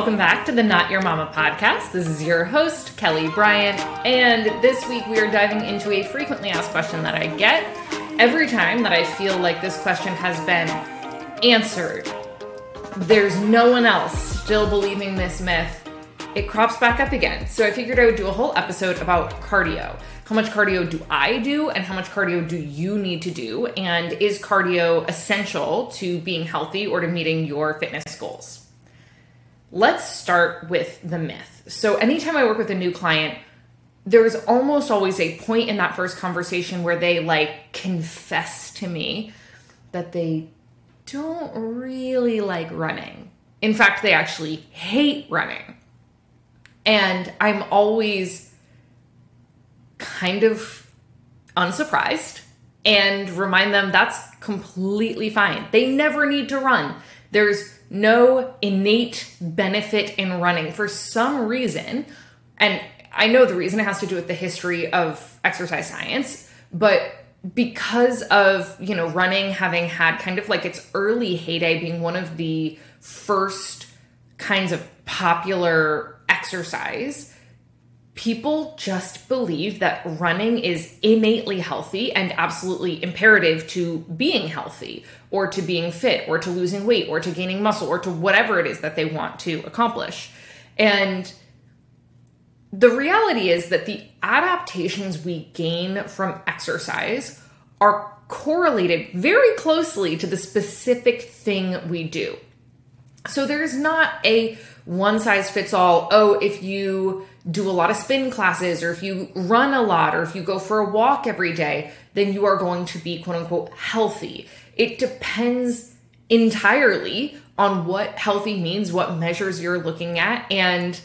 welcome back to the Not Your Mama podcast. This is your host, Kelly Bryant, and this week we are diving into a frequently asked question that I get every time that I feel like this question has been answered. There's no one else still believing this myth. It crops back up again. So I figured I would do a whole episode about cardio. How much cardio do I do, and how much cardio do you need to do? And is cardio essential to being healthy or to meeting your fitness goals? Let's start with the myth. So, anytime I work with a new client, there is almost always a point in that first conversation where they like confess to me that they don't really like running. In fact, they actually hate running. And I'm always kind of unsurprised and remind them that's completely fine. They never need to run. There's no innate benefit in running for some reason. And I know the reason it has to do with the history of exercise science, but because of, you know, running having had kind of like its early heyday being one of the first kinds of popular exercise, people just believe that running is innately healthy and absolutely imperative to being healthy or to being fit or to losing weight or to gaining muscle or to whatever it is that they want to accomplish. And the reality is that the adaptations we gain from exercise are correlated very closely to the specific thing we do. So there's not a one size fits all. Oh, if you do a lot of spin classes or if you run a lot or if you go for a walk every day, then you are going to be quote unquote healthy. It depends entirely on what healthy means, what measures you're looking at. And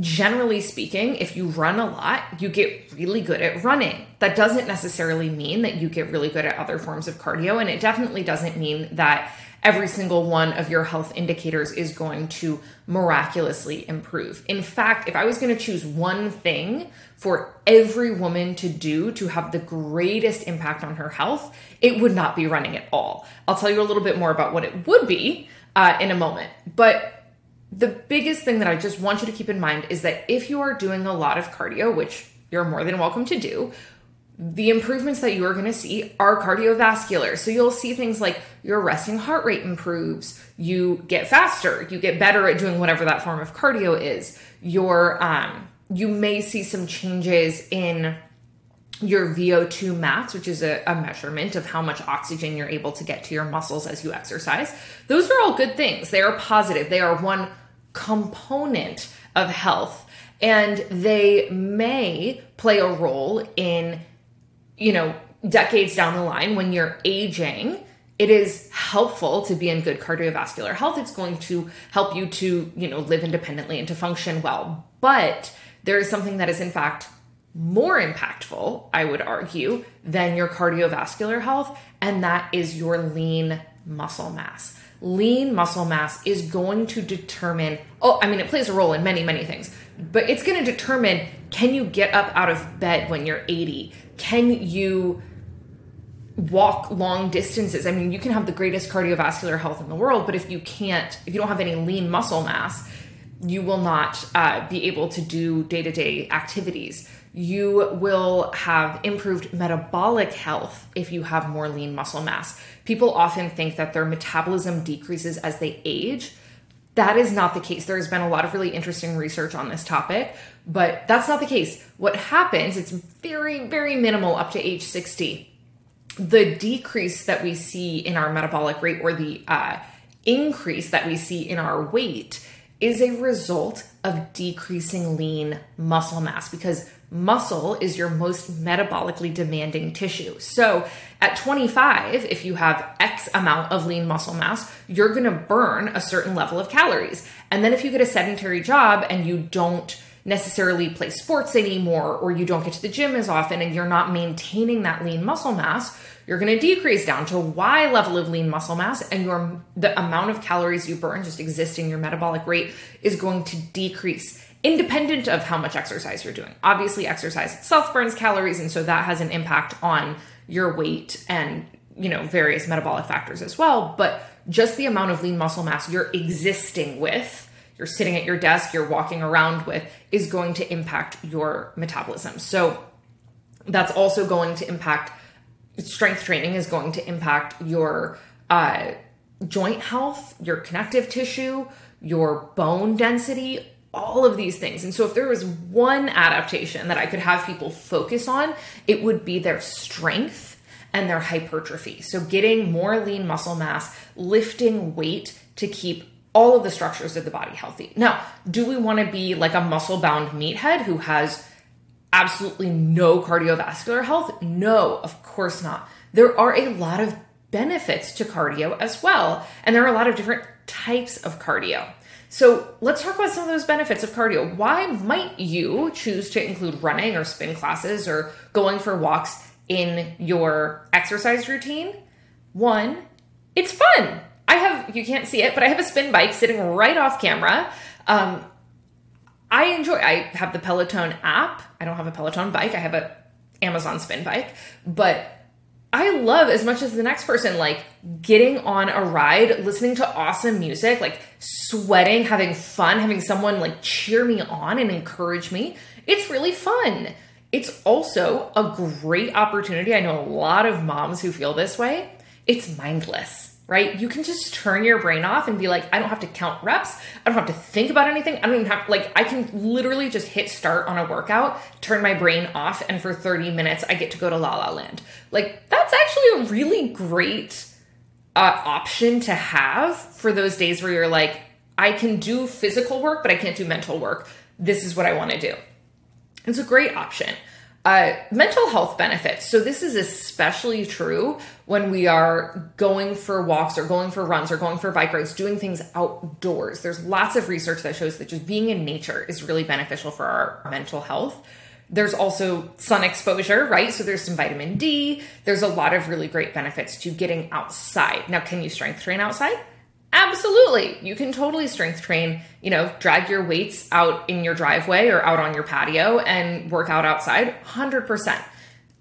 generally speaking, if you run a lot, you get really good at running. That doesn't necessarily mean that you get really good at other forms of cardio. And it definitely doesn't mean that every single one of your health indicators is going to miraculously improve. In fact, if I was going to choose one thing for every woman to do to have the greatest impact on her health, it would not be running at all. I'll tell you a little bit more about what it would be uh, in a moment. But the biggest thing that I just want you to keep in mind is that if you are doing a lot of cardio, which you're more than welcome to do, the improvements that you are going to see are cardiovascular. So you'll see things like your resting heart rate improves, you get faster, you get better at doing whatever that form of cardio is. Your um you may see some changes in your VO2 max, which is a, a, measurement of how much oxygen you're able to get to your muscles as you exercise. Those are all good things. They are positive. They are one component of health, and they may play a role in you know, decades down the line when you're aging, it is helpful to be in good cardiovascular health. It's going to help you to, you know, live independently and to function well. But there is something that is in fact more impactful, I would argue, than your cardiovascular health, and that is your lean muscle mass. Lean muscle mass is going to determine, oh, I mean, it plays a role in many, many things, but it's going to determine can you get up out of bed when you're 80? can you walk long distances? I mean, you can have the greatest cardiovascular health in the world, but if you can't, if you don't have any lean muscle mass, you will not uh, be able to do day to day activities. You will have improved metabolic health if you have more lean muscle mass. People often think that their metabolism decreases as they age. That is not the case. There has been a lot of really interesting research on this topic, but that's not the case. What happens, it's very, very minimal up to age 60. The decrease that we see in our metabolic rate or the uh, increase that we see in our weight is a result of decreasing lean muscle mass because muscle is your most metabolically demanding tissue. So at 25, if you have X amount of lean muscle mass, you're going to burn a certain level of calories. And then if you get a sedentary job and you don't necessarily play sports anymore or you don't get to the gym as often and you're not maintaining that lean muscle mass, you're going to decrease down to Y level of lean muscle mass and your the amount of calories you burn just existing your metabolic rate is going to decrease independent of how much exercise you're doing. Obviously exercise itself burns calories and so that has an impact on your weight and you know various metabolic factors as well, but just the amount of lean muscle mass you're existing with you're sitting at your desk, you're walking around with, is going to impact your metabolism. So that's also going to impact strength training is going to impact your uh, joint health, your connective tissue, your bone density, all of these things. And so, if there was one adaptation that I could have people focus on, it would be their strength and their hypertrophy. So, getting more lean muscle mass, lifting weight to keep all of the structures of the body healthy. Now, do we want to be like a muscle bound meathead who has absolutely no cardiovascular health? No, of course not. There are a lot of benefits to cardio as well, and there are a lot of different types of cardio. So let's talk about some of those benefits of cardio. Why might you choose to include running or spin classes or going for walks in your exercise routine? One, it's fun. I have, you can't see it, but I have a spin bike sitting right off camera. Um, I enjoy, I have the Peloton app. I don't have a Peloton bike. I have a Amazon spin bike, but I love as much as the next person, like getting on a ride, listening to awesome music, like sweating, having fun, having someone like cheer me on and encourage me. It's really fun. It's also a great opportunity. I know a lot of moms who feel this way. It's mindless right? You can just turn your brain off and be like, I don't have to count reps. I don't have to think about anything. I don't even have, like, I can literally just hit start on a workout, turn my brain off, and for 30 minutes, I get to go to La La Land. Like, that's actually a really great uh, option to have for those days where you're like, I can do physical work, but I can't do mental work. This is what I want to do. It's a great option. Uh, mental health benefits. So, this is especially true when we are going for walks or going for runs or going for bike rides, doing things outdoors. There's lots of research that shows that just being in nature is really beneficial for our mental health. There's also sun exposure, right? So, there's some vitamin D. There's a lot of really great benefits to getting outside. Now, can you strength train outside? Absolutely. You can totally strength train, you know, drag your weights out in your driveway or out on your patio and work out outside 100%.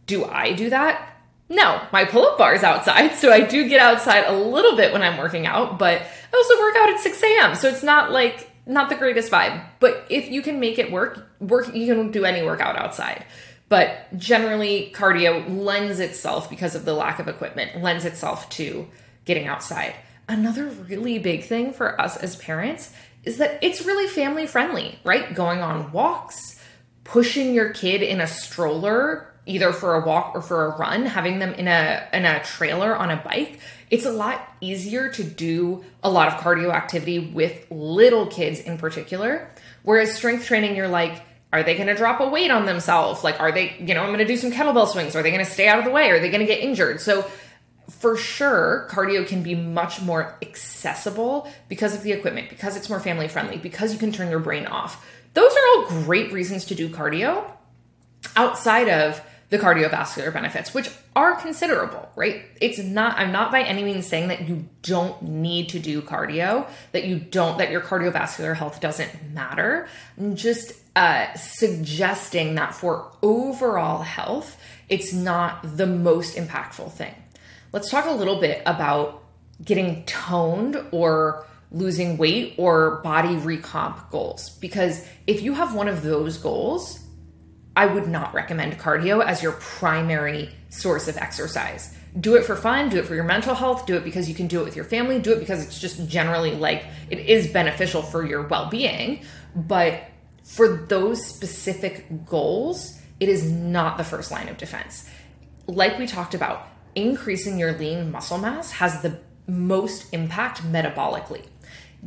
Do I do that? No, my pull up bar is outside. So I do get outside a little bit when I'm working out, but I also work out at 6 a.m. So it's not like, not the greatest vibe. But if you can make it work, work, you can do any workout outside. But generally, cardio lends itself because of the lack of equipment, lends itself to getting outside. Another really big thing for us as parents is that it's really family friendly, right? Going on walks, pushing your kid in a stroller either for a walk or for a run, having them in a in a trailer on a bike, it's a lot easier to do a lot of cardio activity with little kids in particular. Whereas strength training, you're like, are they going to drop a weight on themselves? Like, are they, you know, I'm going to do some kettlebell swings. Are they going to stay out of the way? Are they going to get injured? So for sure, cardio can be much more accessible because of the equipment, because it's more family friendly, because you can turn your brain off. Those are all great reasons to do cardio outside of the cardiovascular benefits, which are considerable, right? It's not, I'm not by any means saying that you don't need to do cardio, that you don't, that your cardiovascular health doesn't matter. I'm just uh, suggesting that for overall health, it's not the most impactful thing let's talk a little bit about getting toned or losing weight or body recomp goals. Because if you have one of those goals, I would not recommend cardio as your primary source of exercise. Do it for fun, do it for your mental health, do it because you can do it with your family, do it because it's just generally like it is beneficial for your well being. But for those specific goals, it is not the first line of defense. Like we talked about, increasing your lean muscle mass has the most impact metabolically.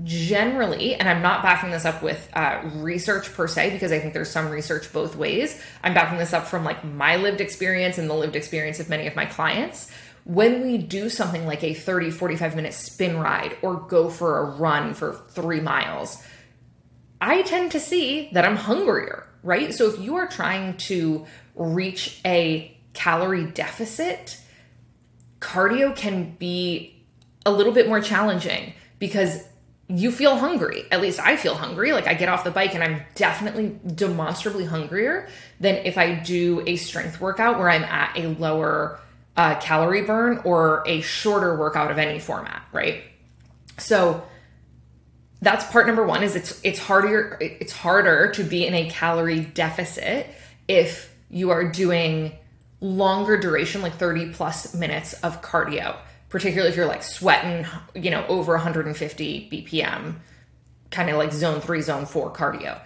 Generally, and I'm not backing this up with uh, research per se because I think there's some research both ways. I'm backing this up from like my lived experience and the lived experience of many of my clients. When we do something like a 30, 45 minute spin ride or go for a run for three miles, I tend to see that I'm hungrier, right? So if you are trying to reach a calorie deficit, cardio can be a little bit more challenging because you feel hungry. At least I feel hungry. Like I get off the bike and I'm definitely demonstrably hungrier than if I do a strength workout where I'm at a lower uh, calorie burn or a shorter workout of any format, right? So that's part number one is it's it's harder it's harder to be in a calorie deficit if you are doing longer duration like 30 plus minutes of cardio particularly if you're like sweating you know over 150 bpm kind of like zone 3 zone 4 cardio.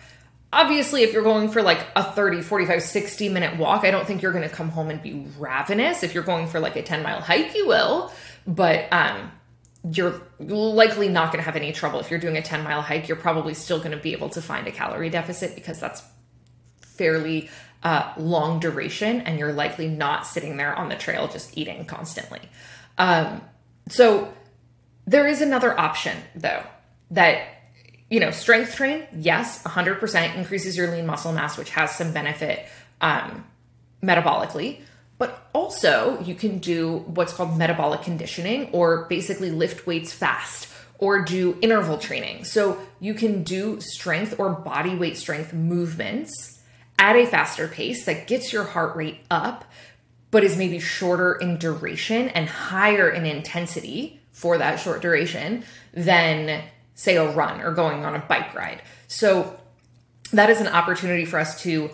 Obviously if you're going for like a 30 45 60 minute walk i don't think you're going to come home and be ravenous. If you're going for like a 10 mile hike you will but um you're likely not going to have any trouble. If you're doing a 10 mile hike you're probably still going to be able to find a calorie deficit because that's fairly uh, long duration and you're likely not sitting there on the trail just eating constantly um, so there is another option though that you know, strength train, yes, 100% increases your lean muscle mass, which has some benefit um, metabolically. But also, you can do what's called metabolic conditioning or basically lift weights fast or do interval training. So you can do strength or body weight strength movements at a faster pace that gets your heart rate up, but is maybe shorter in duration and higher in intensity for that short duration than say a run or going on a bike ride. So that is an opportunity for us to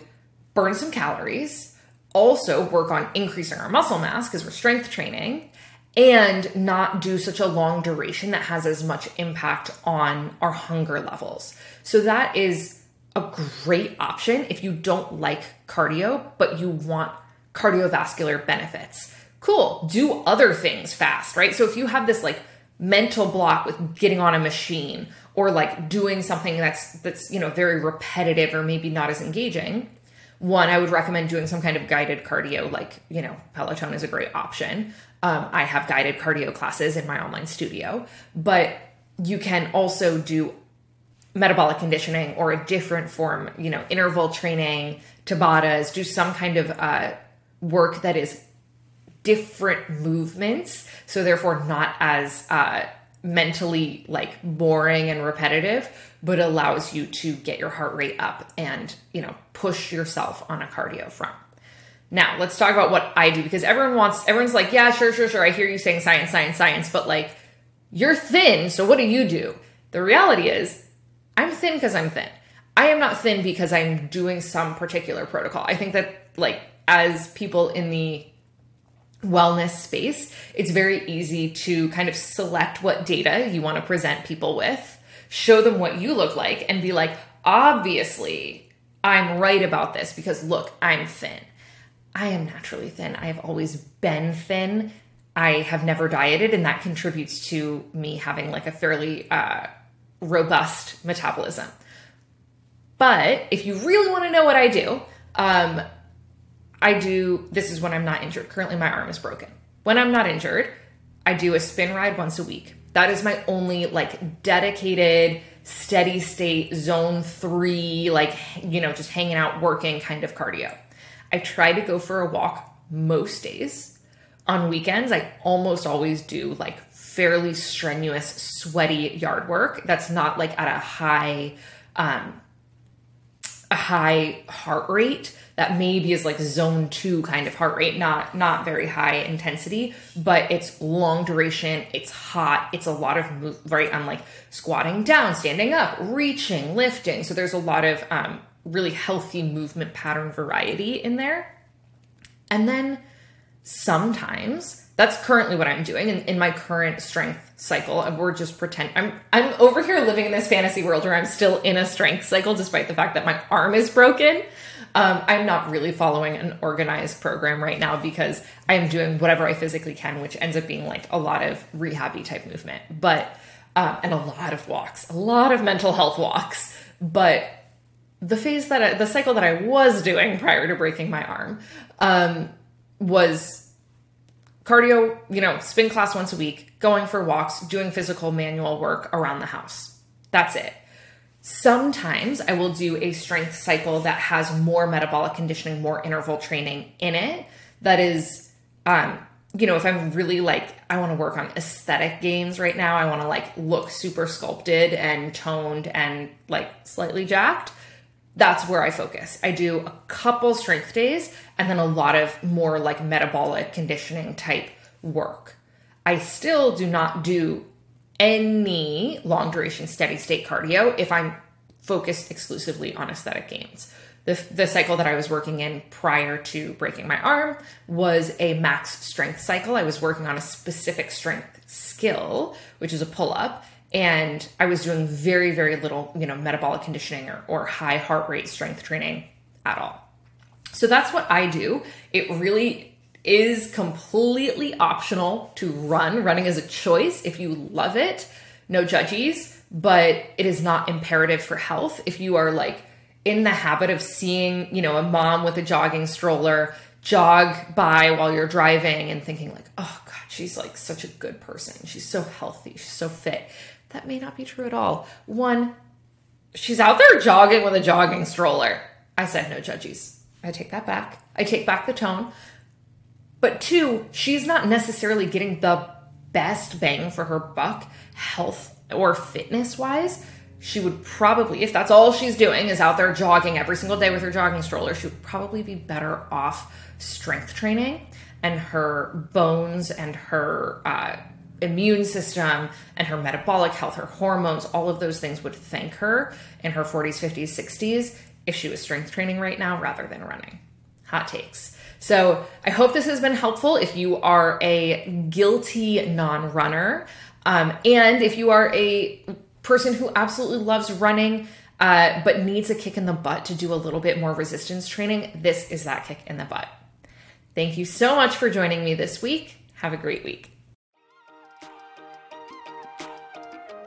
burn some calories, also work on increasing our muscle mass because we're strength training, and not do such a long duration that has as much impact on our hunger levels. So that is a great option if you don't like cardio, but you want cardiovascular benefits. Cool, do other things fast, right? So if you have this like mental block with getting on a machine or like doing something that's that's you know very repetitive or maybe not as engaging one i would recommend doing some kind of guided cardio like you know peloton is a great option um, i have guided cardio classes in my online studio but you can also do metabolic conditioning or a different form you know interval training tabatas do some kind of uh, work that is different movements, so therefore not as uh, mentally like boring and repetitive, but allows you to get your heart rate up and you know push yourself on a cardio front. Now let's talk about what I do because everyone wants everyone's like, yeah, sure, sure, sure. I hear you saying science, science, science, but like you're thin, so what do you do? The reality is, I'm thin because I'm thin. I am not thin because I'm doing some particular protocol. I think that like as people in the wellness space, it's very easy to kind of select what data you want to present people with, show them what you look like, and be like, obviously, I'm right about this because look, I'm thin. I am naturally thin. I have always been thin. I have never dieted, and that contributes to me having like a fairly uh, robust metabolism. But if you really want to know what I do, um, I do this is when I'm not injured. Currently, my arm is broken. When I'm not injured, I do a spin ride once a week. That is my only like dedicated, steady state, zone three, like, you know, just hanging out, working kind of cardio. I try to go for a walk most days. On weekends, I almost always do like fairly strenuous, sweaty yard work that's not like at a high, um, a high heart rate that maybe is like zone two kind of heart rate, not not very high intensity, but it's long duration, it's hot, it's a lot of move, right? I'm like squatting down, standing up, reaching, lifting. So there's a lot of um, really healthy movement pattern variety in there. And then sometimes that's currently what I'm doing in, in my current strength cycle. And we're just pretend I'm I'm over here living in this fantasy world where I'm still in a strength cycle despite the fact that my arm is broken. Um, I'm not really following an organized program right now because I am doing whatever I physically can, which ends up being like a lot of rehabby type movement, but um, and a lot of walks, a lot of mental health walks. But the phase that I, the cycle that I was doing prior to breaking my arm um, was cardio, you know, spin class once a week, going for walks, doing physical manual work around the house. That's it. Sometimes I will do a strength cycle that has more metabolic conditioning, more interval training in it. That is, um, you know, if I'm really like, I want to work on aesthetic gains right now, I want to like look super sculpted and toned and like slightly jacked. That's where I focus. I do a couple strength days and then a lot of more like metabolic conditioning type work. I still do not do any long duration steady state cardio if I'm focused exclusively on aesthetic gains. The, the cycle that I was working in prior to breaking my arm was a max strength cycle. I was working on a specific strength skill, which is a pull up, and I was doing very, very little, you know, metabolic conditioning or, or high heart rate strength training at all. So that's what I do. It really is completely optional to run. Running is a choice if you love it, no judgies, but it is not imperative for health. If you are like in the habit of seeing, you know, a mom with a jogging stroller jog by while you're driving and thinking like, "Oh god, she's like such a good person. She's so healthy. She's so fit." That may not be true at all. One, she's out there jogging with a jogging stroller. I said no judgies. I take that back. I take back the tone. But two, she's not necessarily getting the best bang for her buck health or fitness wise. She would probably, if that's all she's doing, is out there jogging every single day with her jogging stroller, she would probably be better off strength training and her bones and her uh, immune system and her metabolic health, her hormones, all of those things would thank her in her 40s, 50s, 60s if she was strength training right now rather than running. Hot takes. So I hope this has been helpful if you are a guilty non runner. Um, and if you are a person who absolutely loves running, uh, but needs a kick in the butt to do a little bit more resistance training, this is that kick in the butt. Thank you so much for joining me this week. Have a great week.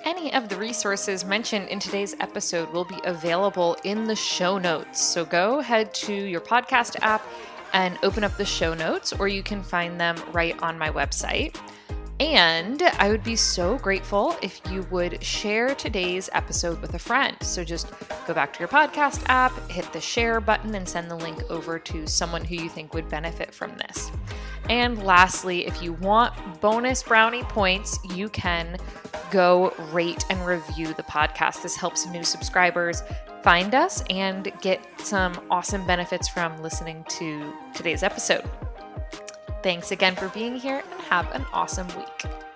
Any of the resources mentioned in today's episode will be available in the show notes. So go head to your podcast app and open up the show notes, or you can find them right on my website. And I would be so grateful if you would share today's episode with a friend. So just go back to your podcast app, hit the share button, and send the link over to someone who you think would benefit from this. And lastly, if you want bonus brownie points, you can go rate and review the podcast. This helps new subscribers find us and get some awesome benefits from listening to today's episode. Thanks again for being here and have an awesome week.